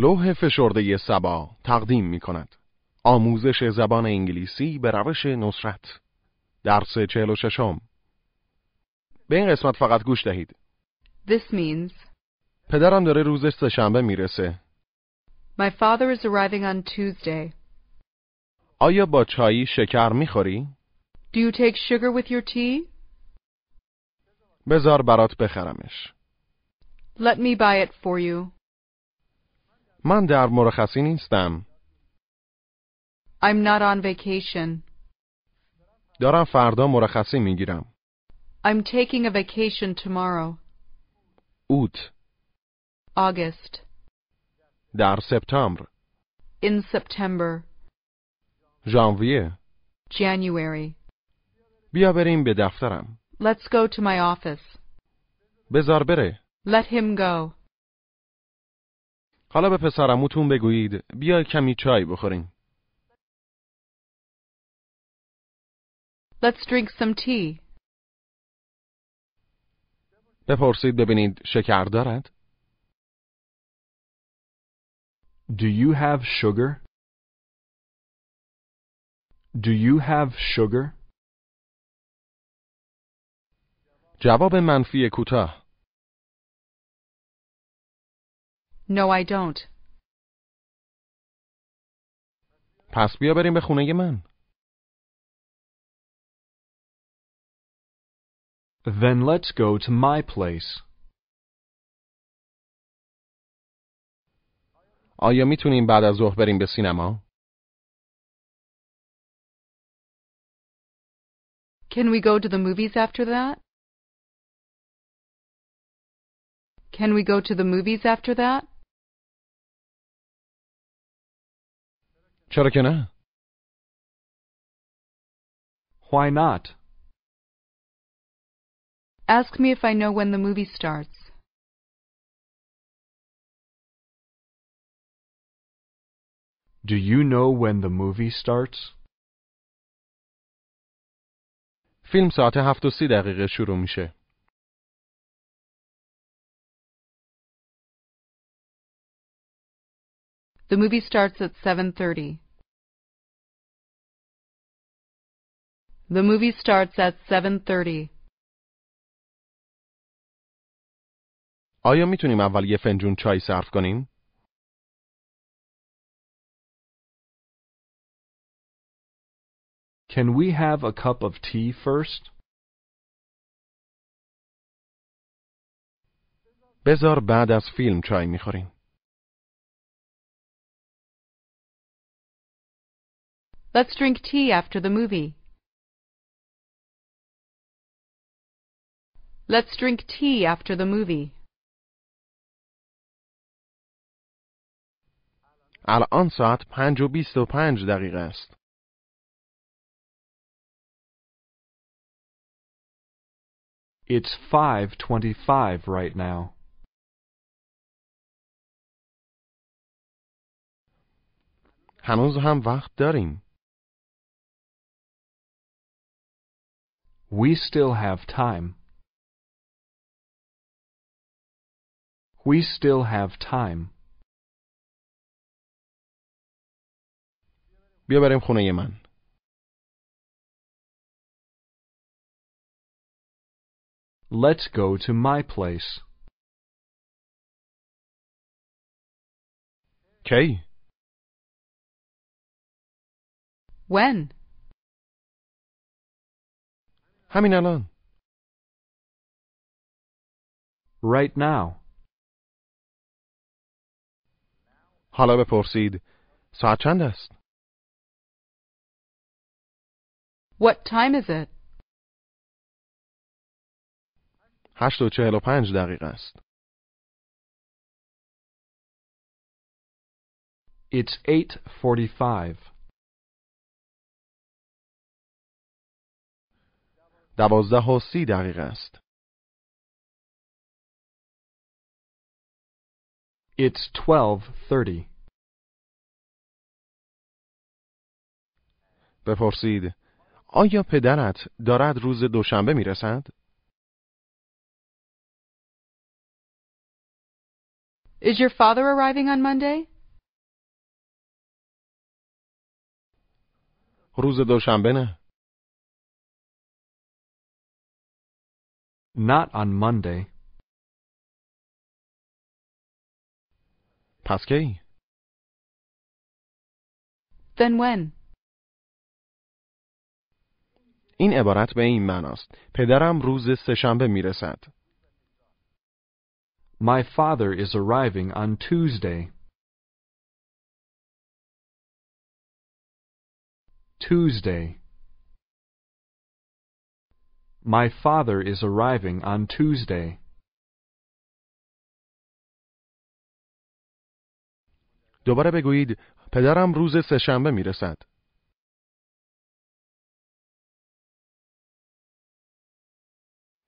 لوح فشرده سبا تقدیم می کند. آموزش زبان انگلیسی به روش نصرت. درس چهل و ششم. به این قسمت فقط گوش دهید. This means, پدرم داره روز سهشنبه می‌رسه. My father is arriving on Tuesday. آیا با چایی شکر می‌خوری؟ Do you take sugar with your tea? بزار برات بخرمش. Let me buy it for you. من در مرخصی نیستم. I'm not on vacation. دارم فردا مرخصی می‌گیرم. I'm taking a vacation tomorrow, اوت August, در سپتامبر، in September, ژانویه. January. بیا بریم به دفترم. Let's go to my office. بزار بره. Let him go. حالا به پسرموتون بگویید بیا کمی چای بخوریم. Let's drink some tea. بپرسید ببینید شکر دارد؟ Do you have sugar? Do you have sugar? جواب منفی کوتاه. No, I don't. پس بیا بریم به خونه من. Then let's go to my place. آیا میتونیم بعد از ظهر بریم به سینما؟ Can we go to the movies after that? Can we go to the movies after that? چرا که نه؟ Why not? Ask me if I know when the movie starts. Do you know when the movie starts? فیلم ساعت هفت و سی دقیقه شروع میشه. The movie starts at 7:30. The movie starts at 7:30. آیا میتونیم اول یه فنجون چای صرف کنیم؟ Can we have a cup of tea first? بزار بعد از فیلم چای میخوریم. Let's drink tea after the movie. Let's drink tea after the movie. الان ساعت پنج و بیست و پنج دقیقه است. It's 5:25 right now. هنوز هم وقت داریم. We still have time. We still have time. بیا بریم خونه من. Let's go to my place. کی؟ When? همین الان. Right now. حالا بپرسید ساعت چند است؟ What time is it? هشت و چهل و پنج دقیقه است. It's 8:45. دوازده و سی دقیقه است. It's 12:30. بپرسید آیا پدرت دارد روز دوشنبه می‌رسد؟ Is your father arriving on Monday? روز دوشنبه نه. Not on Monday. پس کی؟ Then when? این عبارت به این معناست. پدرم روز سهشنبه میرسد. My father is arriving on Tuesday. Tuesday. My father is arriving on Tuesday. دوباره بگویید پدرم روز سهشنبه میرسد.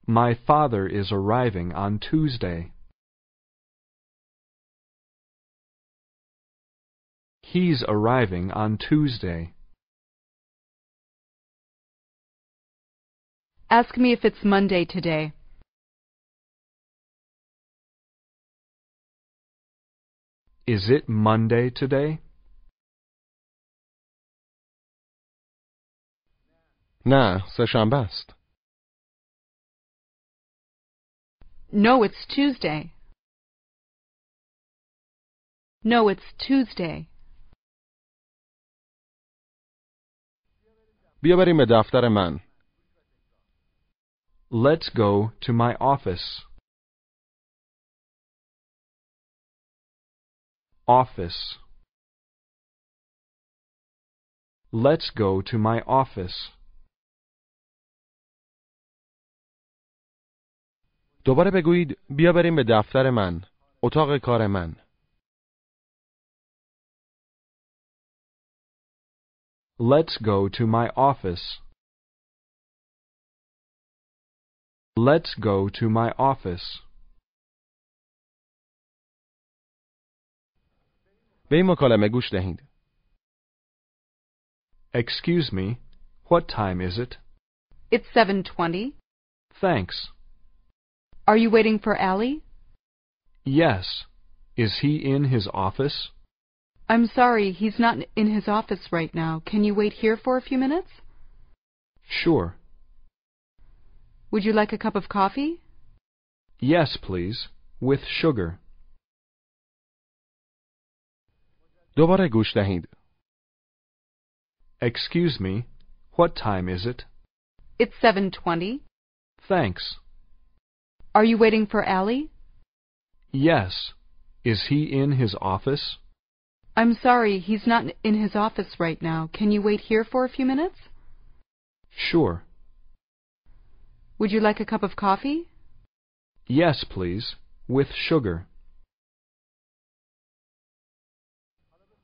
My father is arriving on Tuesday. He's arriving on Tuesday. Ask me if it's Monday today. Is it Monday today? نه، سهشنبه است. No, it's Tuesday. No, it's Tuesday. بیا بریم به دفتر من. Let's go to my office. Office. Let's go to my office. دوباره بگویید بیا بریم به دفتر من. اتاق کار من. Let's go to my office. Let's go to my office. به این مکالمه گوش دهید. Excuse me, what time is it? It's 7:20. Thanks. Are you waiting for Ali? Yes. Is he in his office? I'm sorry, he's not in his office right now. Can you wait here for a few minutes? Sure. Would you like a cup of coffee? Yes, please, with sugar. دوباره گوش دهید. Excuse me, what time is it? It's 7:20. Thanks. Are you waiting for Ali? Yes. Is he in his office? I'm sorry, he's not in his office right now. Can you wait here for a few minutes? Sure. Would you like a cup of coffee? Yes, please. With sugar.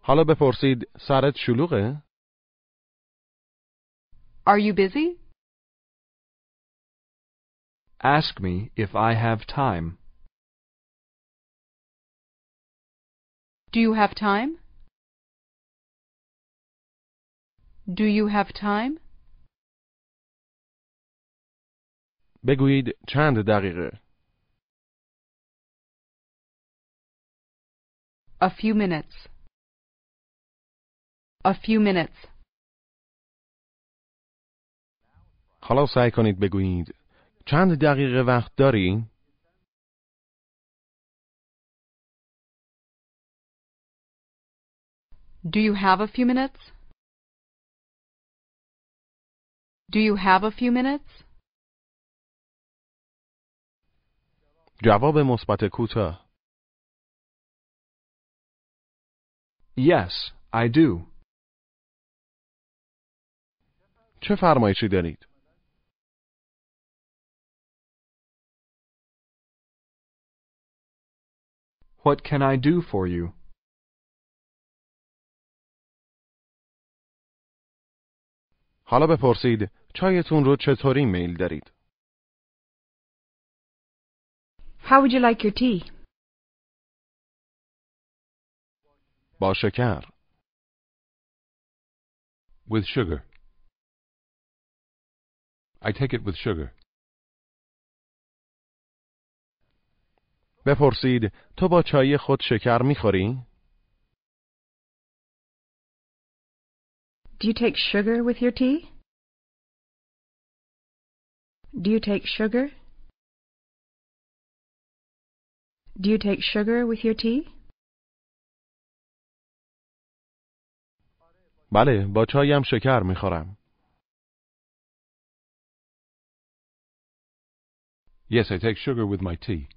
حالا بپرسید سرت شلوغه؟ Are you busy? Ask me if I have time. Do you have time? Do you have time? بگویید چند دقیقه. A few minutes. A few minutes. حالا سعی کنید بگویید چند دقیقه وقت داری؟ Do you have a few minutes? Do you have a few minutes? جواب مثبت کوتاه. Yes, I do. چه فرمایشی دارید؟ What can I do for you? حالا بپرسید چایتون رو چطوری میل دارید؟ How would you like your tea? با شکر. With sugar. I take it with sugar. بپرسید تو با چای خود شکر میخوری؟ Do you take sugar with your tea? Do you take sugar? Do you take sugar with your tea? بله با چایم شکر میخورم. Yes, I take sugar with my tea.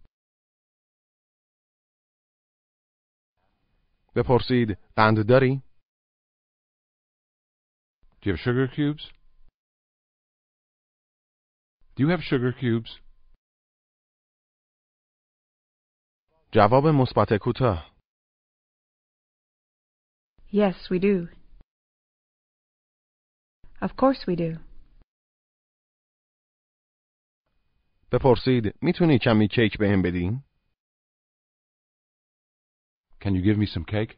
بپرسید قند داری؟ Do you have sugar cubes? Do you have sugar cubes? جواب مثبت کوتاه. Yes, we do. Of course we do. بپرسید میتونی کمی کیک بهم بدین؟ Can you give me some cake?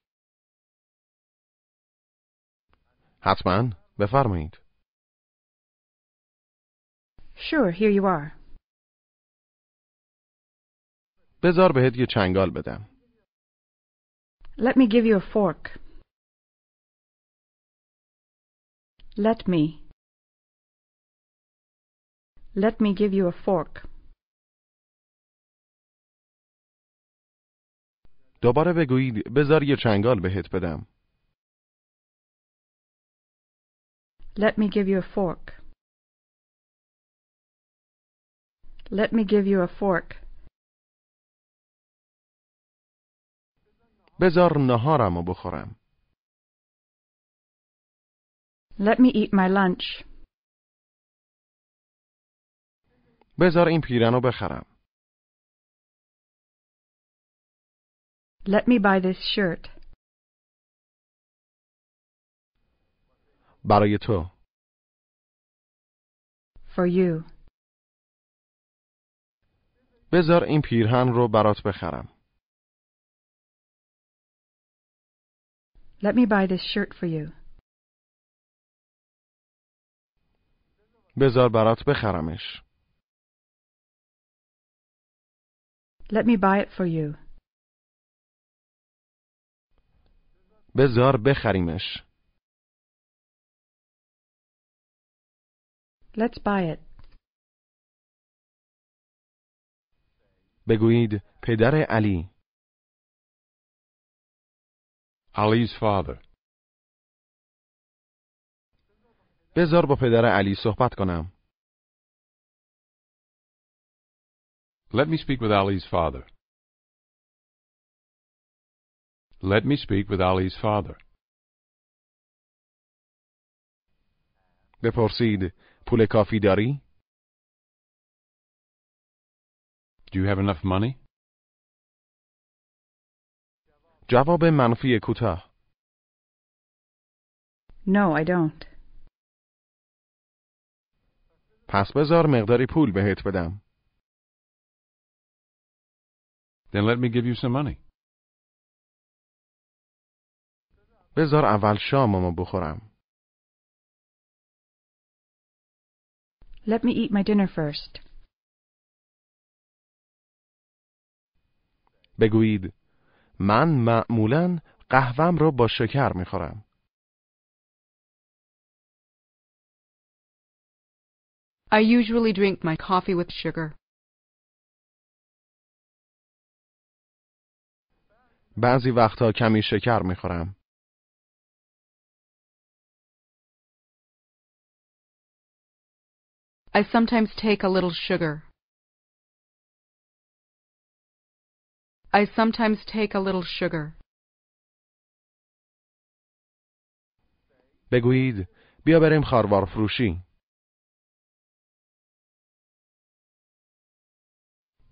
حتما بفرمایید. Sure, here you are. بذار بهت یه چنگال بدم. Let me give you a fork. Let me. Let me give you a fork. دوباره بگویید بذار یه چنگال بهت بدم. Let me give you a fork. Let me give you a fork. بذار نهارمو بخورم. Let me eat my lunch. بذار این پیرنو بخرم. Let me buy this shirt. برای تو. For you. بذار این پیرهن رو برات بخرم. Let me buy this shirt for you. بذار برات بخرمش. Let me buy it for you. بذار بخریمش. Let's buy it. بگویید پدر علی. Ali's father. بذار با پدر علی صحبت کنم. Let me speak with Ali's father. Let me speak with Ali's father. بپرسید پول کافی داری؟ Do you have enough money? جواب منفی کوتاه. No, I don't. پس بذار مقداری پول بهت بدم. Then let me give you some money. بذار اول شاممو بخورم. Let me eat my dinner first. بگویید من معمولا قهوم رو با شکر می‌خورم. I usually drink my coffee with sugar. بعضی وقتا کمی شکر می‌خورم. I sometimes take a little sugar. I sometimes take a little sugar. بگویید بیا بریم خاروار فروشی.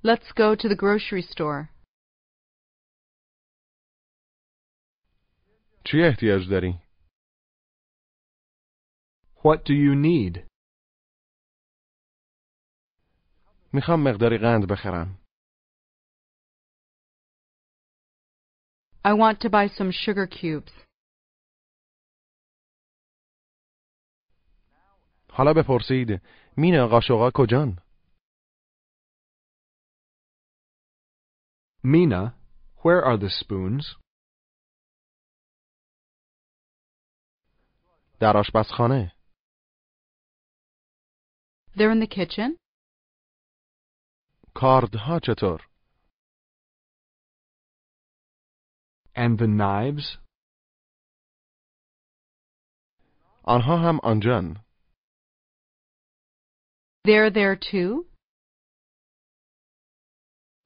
Let's go to the grocery store. چی احتیاج داری؟ What do you need? میخوام مقداری قند بخرم. I want to buy some sugar cubes. حالا بپرسید مین آقا شوقا کجان؟ Mina, where are the spoons? در آشپزخانه They're in the kitchen. کاردها چطور؟ And the knives? آنها هم آنجان They're there too.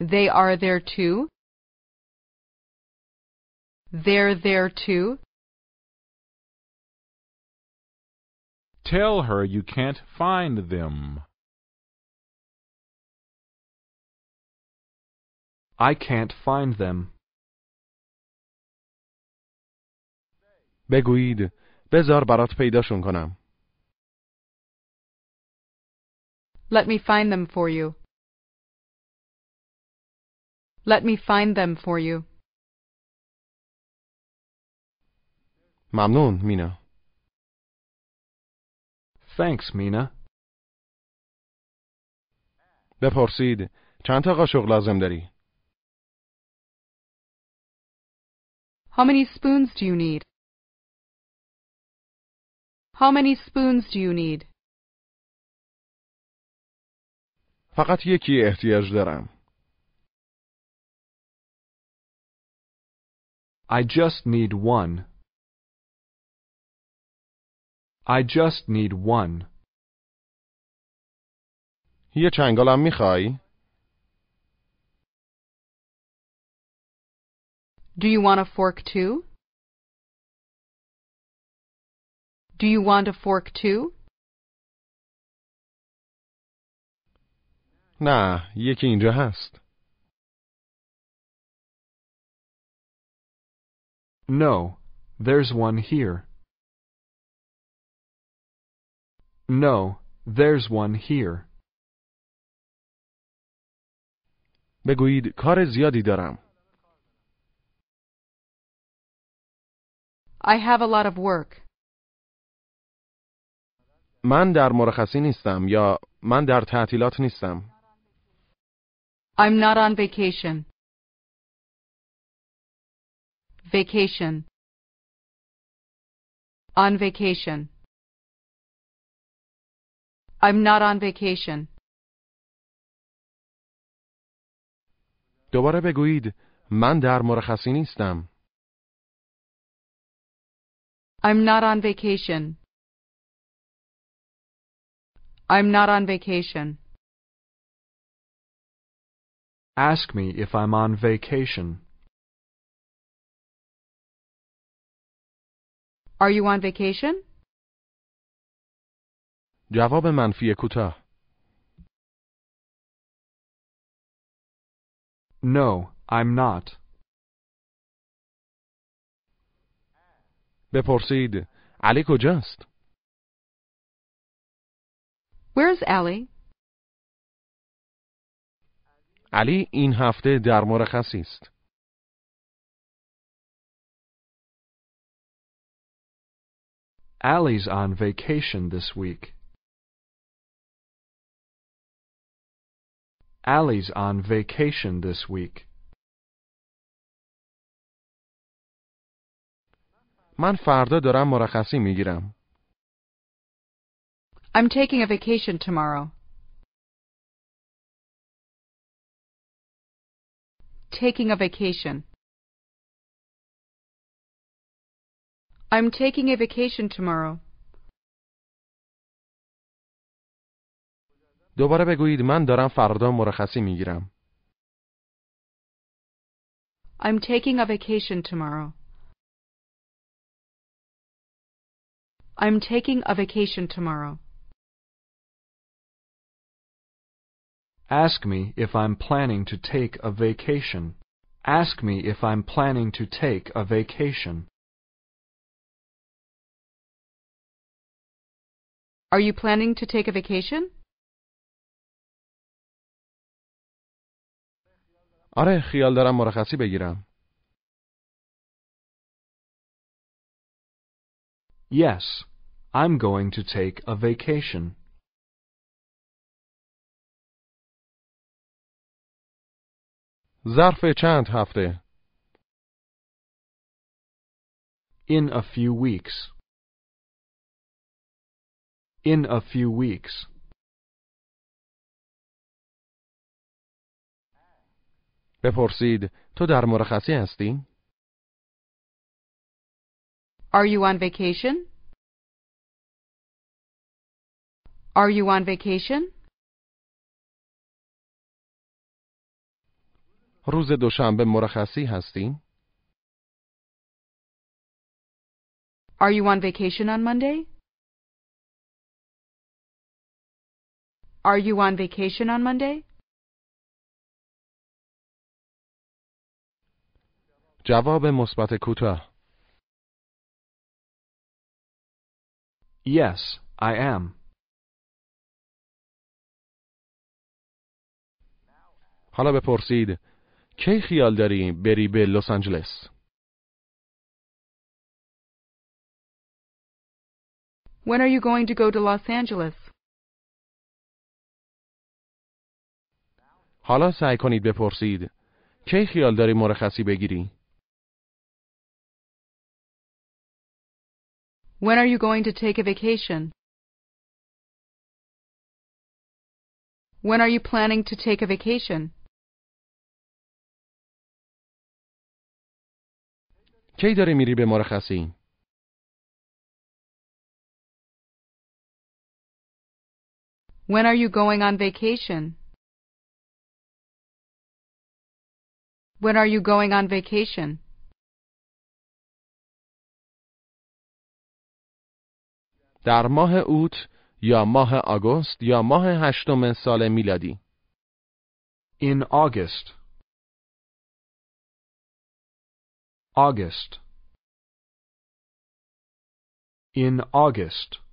They are there too. They're there too. Tell her you can't find them. I can't find them. بگویید بزار برات پیداشون کنم Let me find them for you. Let me find them for you. ممنون مینا Thanks, Mina. بپرسید چند تا قاشق لازم داری؟ How many spoons do you need? How many spoons do you need? فقط یکی احتیاج دارم I just need one. I just need one. یه چنگالم میخوای؟ Do you want a fork too? Do you want a fork too? نه یکی اینجا هست No, there's one here. No, there's one here. بگویید کار زیادی دارم I have a lot of work. من در مرخصی نیستم یا من در تعطیلات نیستم I'm not on vacation. Vacation. On vacation. I'm not on vacation. دوباره بگویید من در مرخصی نیستم I'm not on vacation. I'm not on vacation. Ask me if I'm on vacation. Are you on vacation? جواب منفی کوتاه No, I'm not. بپرسید علی کجاست Where's Allie? علی این هفته در مرخصی است Allie's on vacation this week. Allie's on vacation this week. من فردا دارم مرخصی می‌گیرم I'm taking a vacation tomorrow. Taking a vacation. I'm taking a vacation tomorrow. دوباره بگویید من دارم فردا مرخصی میگیرم I'm taking a vacation tomorrow. I'm taking a vacation tomorrow. Ask me if I'm planning to take a vacation. Ask me if I'm planning to take a vacation. Are you planning to take a vacation? آره خیال دارم مرخصی بگیرم Yes, I'm going to take a vacation. ظرف چند هفته In a few weeks. In a few weeks. بپرسید تو در مرخصی هستی؟ Are you on vacation? Are you on vacation? روز دوشنبه مرخصی هستی؟ Are you on vacation on Monday? Are you on vacation on Monday? جواب مثبت کوتاه Yes, I am. حالا بپرسید کی خیال داری بری به لس آنجلس؟ When are you going to go to Los Angeles? حالا سعی کنید بپرسید کی خیال داری مرخصی بگیری؟ When are you going to take a vacation? When are you planning to take a vacation? کی داری میری به مرخصی؟ When are you going on vacation? When are you going on vacation? در ماه اوت یا ماه آگوست یا ماه هشتم سال میلادی In August. August. In August.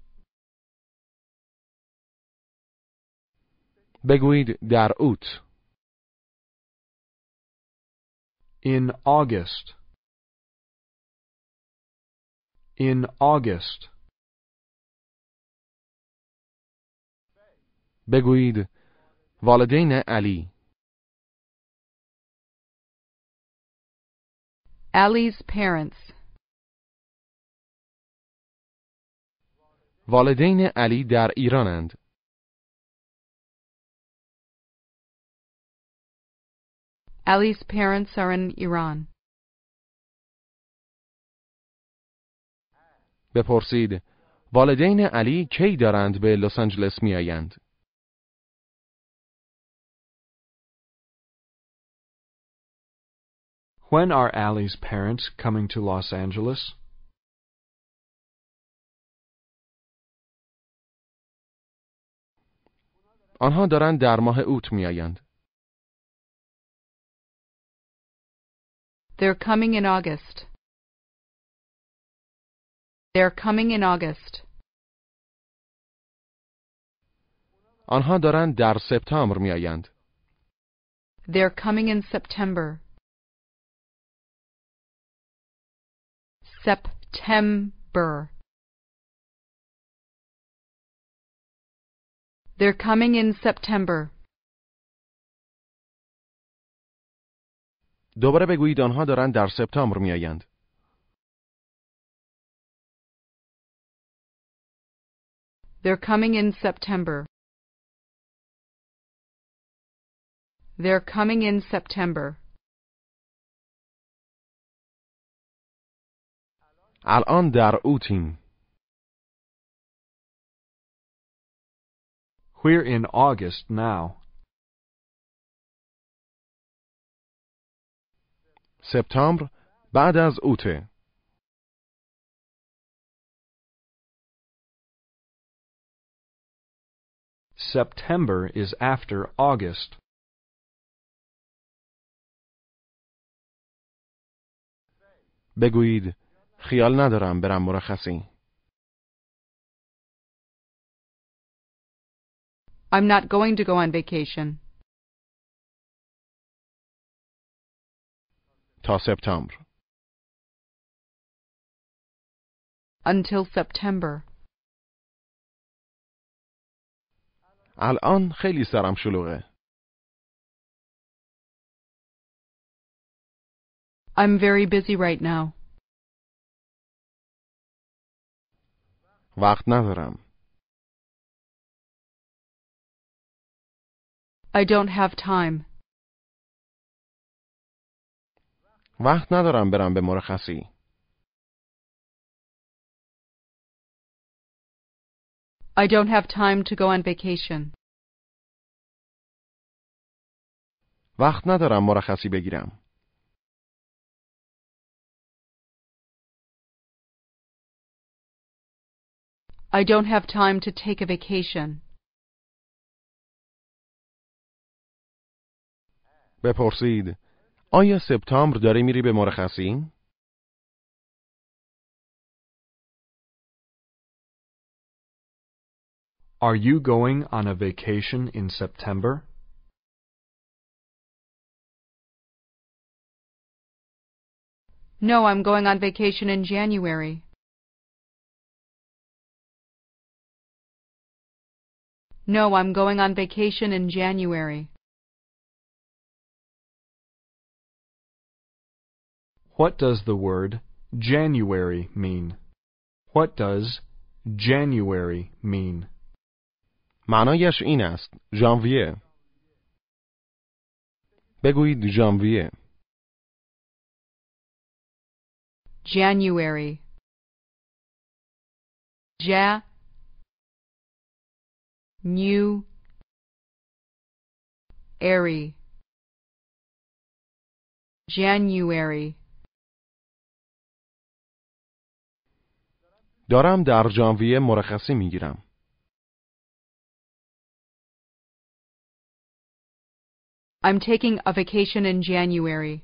بگویید در اوت In August. In August. بگویید والدین علی Ali's parents. والدین علی در ایرانند Ali's parents are in Iran. بپرسید والدین علی کی دارند به لس آنجلس می When are Ali's parents coming to Los Angeles? آنها دارند در ماه اوت They're coming in August. They're coming in August. آنها دارند در سپتامبر They're coming in September. September. They're coming in September. دوباره بگویید آنها دارند در سپتامبر می آیند. They're coming in September. They're coming in September. الان در اوتیم. We're in August now. سپتامبر بعد از اوته. September is after August. بگویید خیال ندارم برم مرخصی. I'm not going to go on vacation. تا سپتامبر. Until September. الان خیلی سرم شلوغه. I'm very busy right now. وقت ندارم. I don't have time. وقت ندارم برم به مرخصی. I don't have time to go on vacation. وقت ندارم مرخصی بگیرم. I don't have time to take a vacation. بپرسید آیا سپتامبر داری میری به مرخصی؟ Are you going on a vacation in September? No, I'm going on vacation in January. No, I'm going on vacation in January. What does the word January mean? What does January mean? معنایش این است ژانویه بگویید ژانویه January. Ja. New. Airy. January. دارم در ژانویه مرخصی میگیرم I'm taking a vacation in January.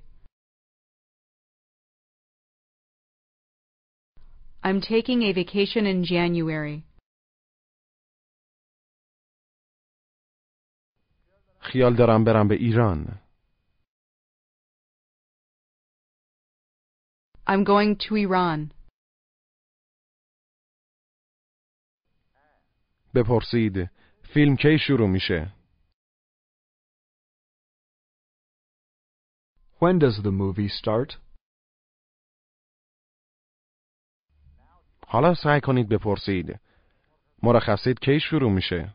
I'm taking a vacation in January. خیال دارم برم به ایران I'm going to Iran. بپرسید فیلم کی شروع میشه When does the movie start? حالا سعی کنید بپرسید مرخصید کی شروع میشه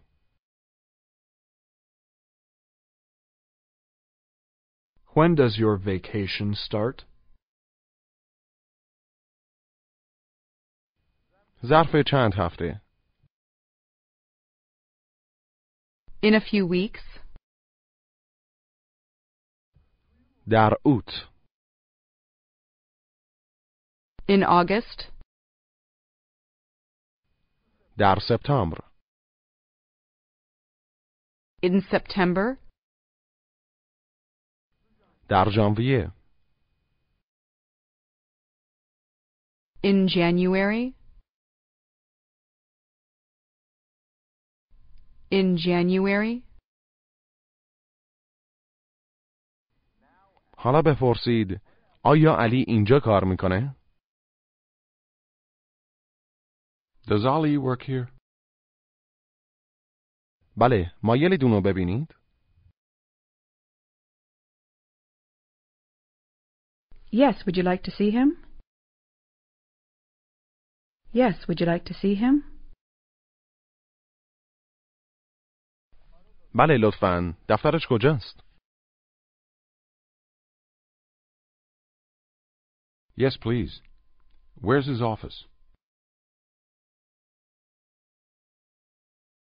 When does your vacation start? ظرف چند هفته In a few weeks. در اوت In August. در سپتامبر In September. در ژانویه In January. In January. حالا بپرسید آیا علی اینجا کار می‌کنه Does Ali work here? بله مایلید اونو ببینید Yes, would you like to see him? Yes, would you like to see him? بله لطفا دفترش کجاست Yes, please. Where's his office?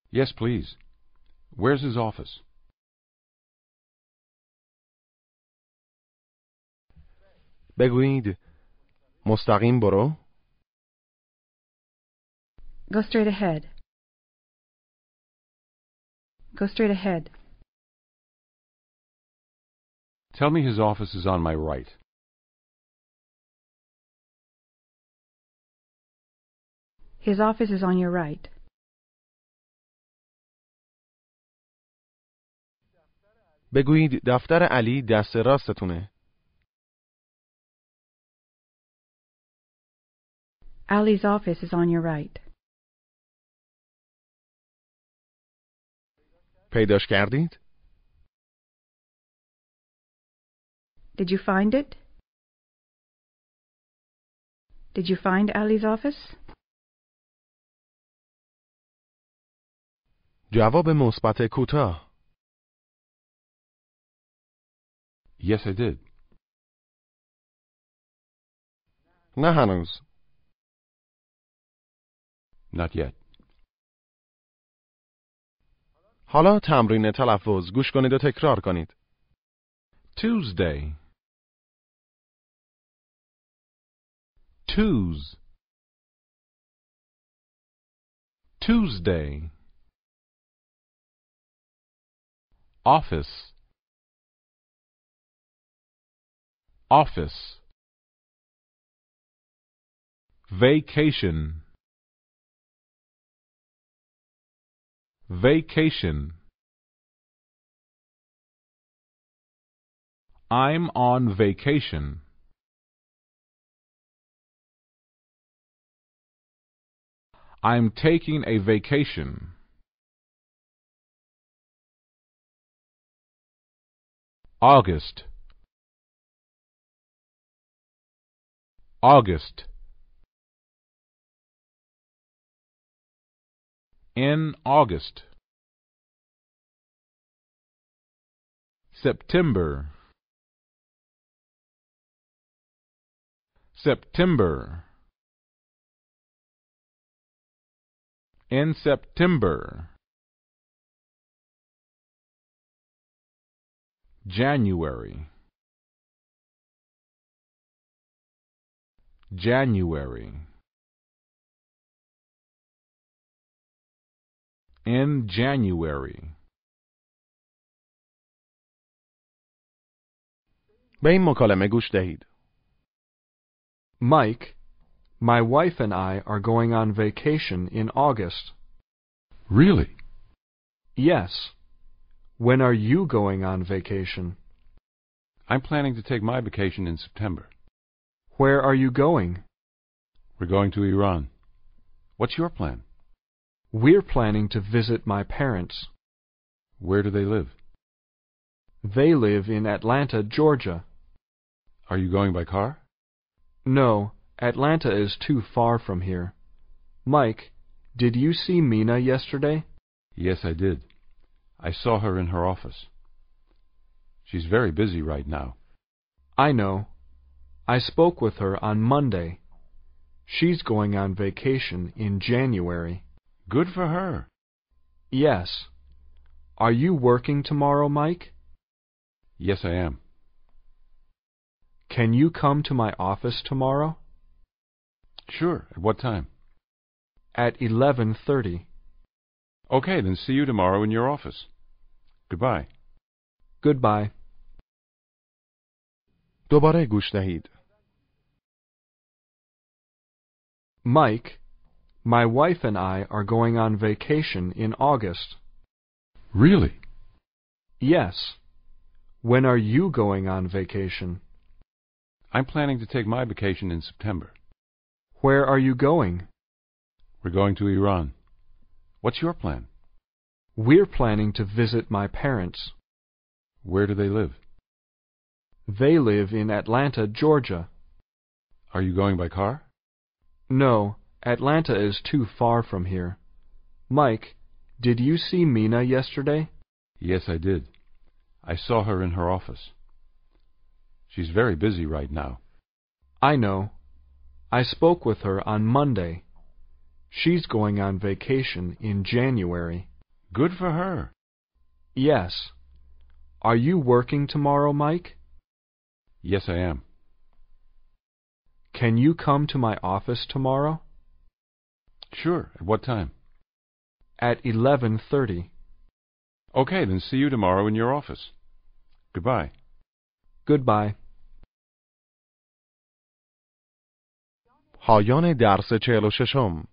Yes, please. Where's his office? بگویید مستقیم برو Go straight ahead. Go straight ahead. Tell me his office is on my right. His office is on your right. بگویید دفتر علی دست راستتونه Ali's office is on your right. پیداش کردید Did you find it? Did you find Ali's office? جواب مثبت کوتاه Yes, I did. نه هنوز Not yet. حالا تمرین تلفظ گوش کنید و تکرار کنید Tuesday. Tues. Tuesday. Office. Office. Vacation. Vacation. I'm on vacation. I'm taking a vacation. August. August. In August. September. September. In September. January. January. In January. به این مکالمه گوش دهید Mike, my wife and I are going on vacation in August. Really? Yes. When are you going on vacation? I'm planning to take my vacation in September. Where are you going? We're going to Iran. What's your plan? We're planning to visit my parents. Where do they live? They live in Atlanta, Georgia. Are you going by car? No, Atlanta is too far from here. Mike, did you see Mina yesterday? Yes, I did. I saw her in her office. She's very busy right now. I know. I spoke with her on Monday. She's going on vacation in January. Good for her. Yes. Are you working tomorrow, Mike? Yes, I am. Can you come to my office tomorrow? Sure. At what time? At 11:30. Okay, then see you tomorrow in your office. Goodbye. Goodbye. دوباره گوش دهید Mike, my wife and I are going on vacation in August. Really? Yes. When are you going on vacation? I'm planning to take my vacation in September. Where are you going? We're going to Iran. What's your plan? We're planning to visit my parents. Where do they live? They live in Atlanta, Georgia. Are you going by car? No, Atlanta is too far from here. Mike, did you see Mina yesterday? Yes, I did. I saw her in her office. She's very busy right now. I know. I spoke with her on Monday. She's going on vacation in January. Good for her. Yes. Are you working tomorrow, Mike? Yes, I am. Can you come to my office tomorrow? Sure. At what time? At 11:30. Okay, then see you tomorrow in your office. Goodbye. Goodbye. پایان درس چهل و ششم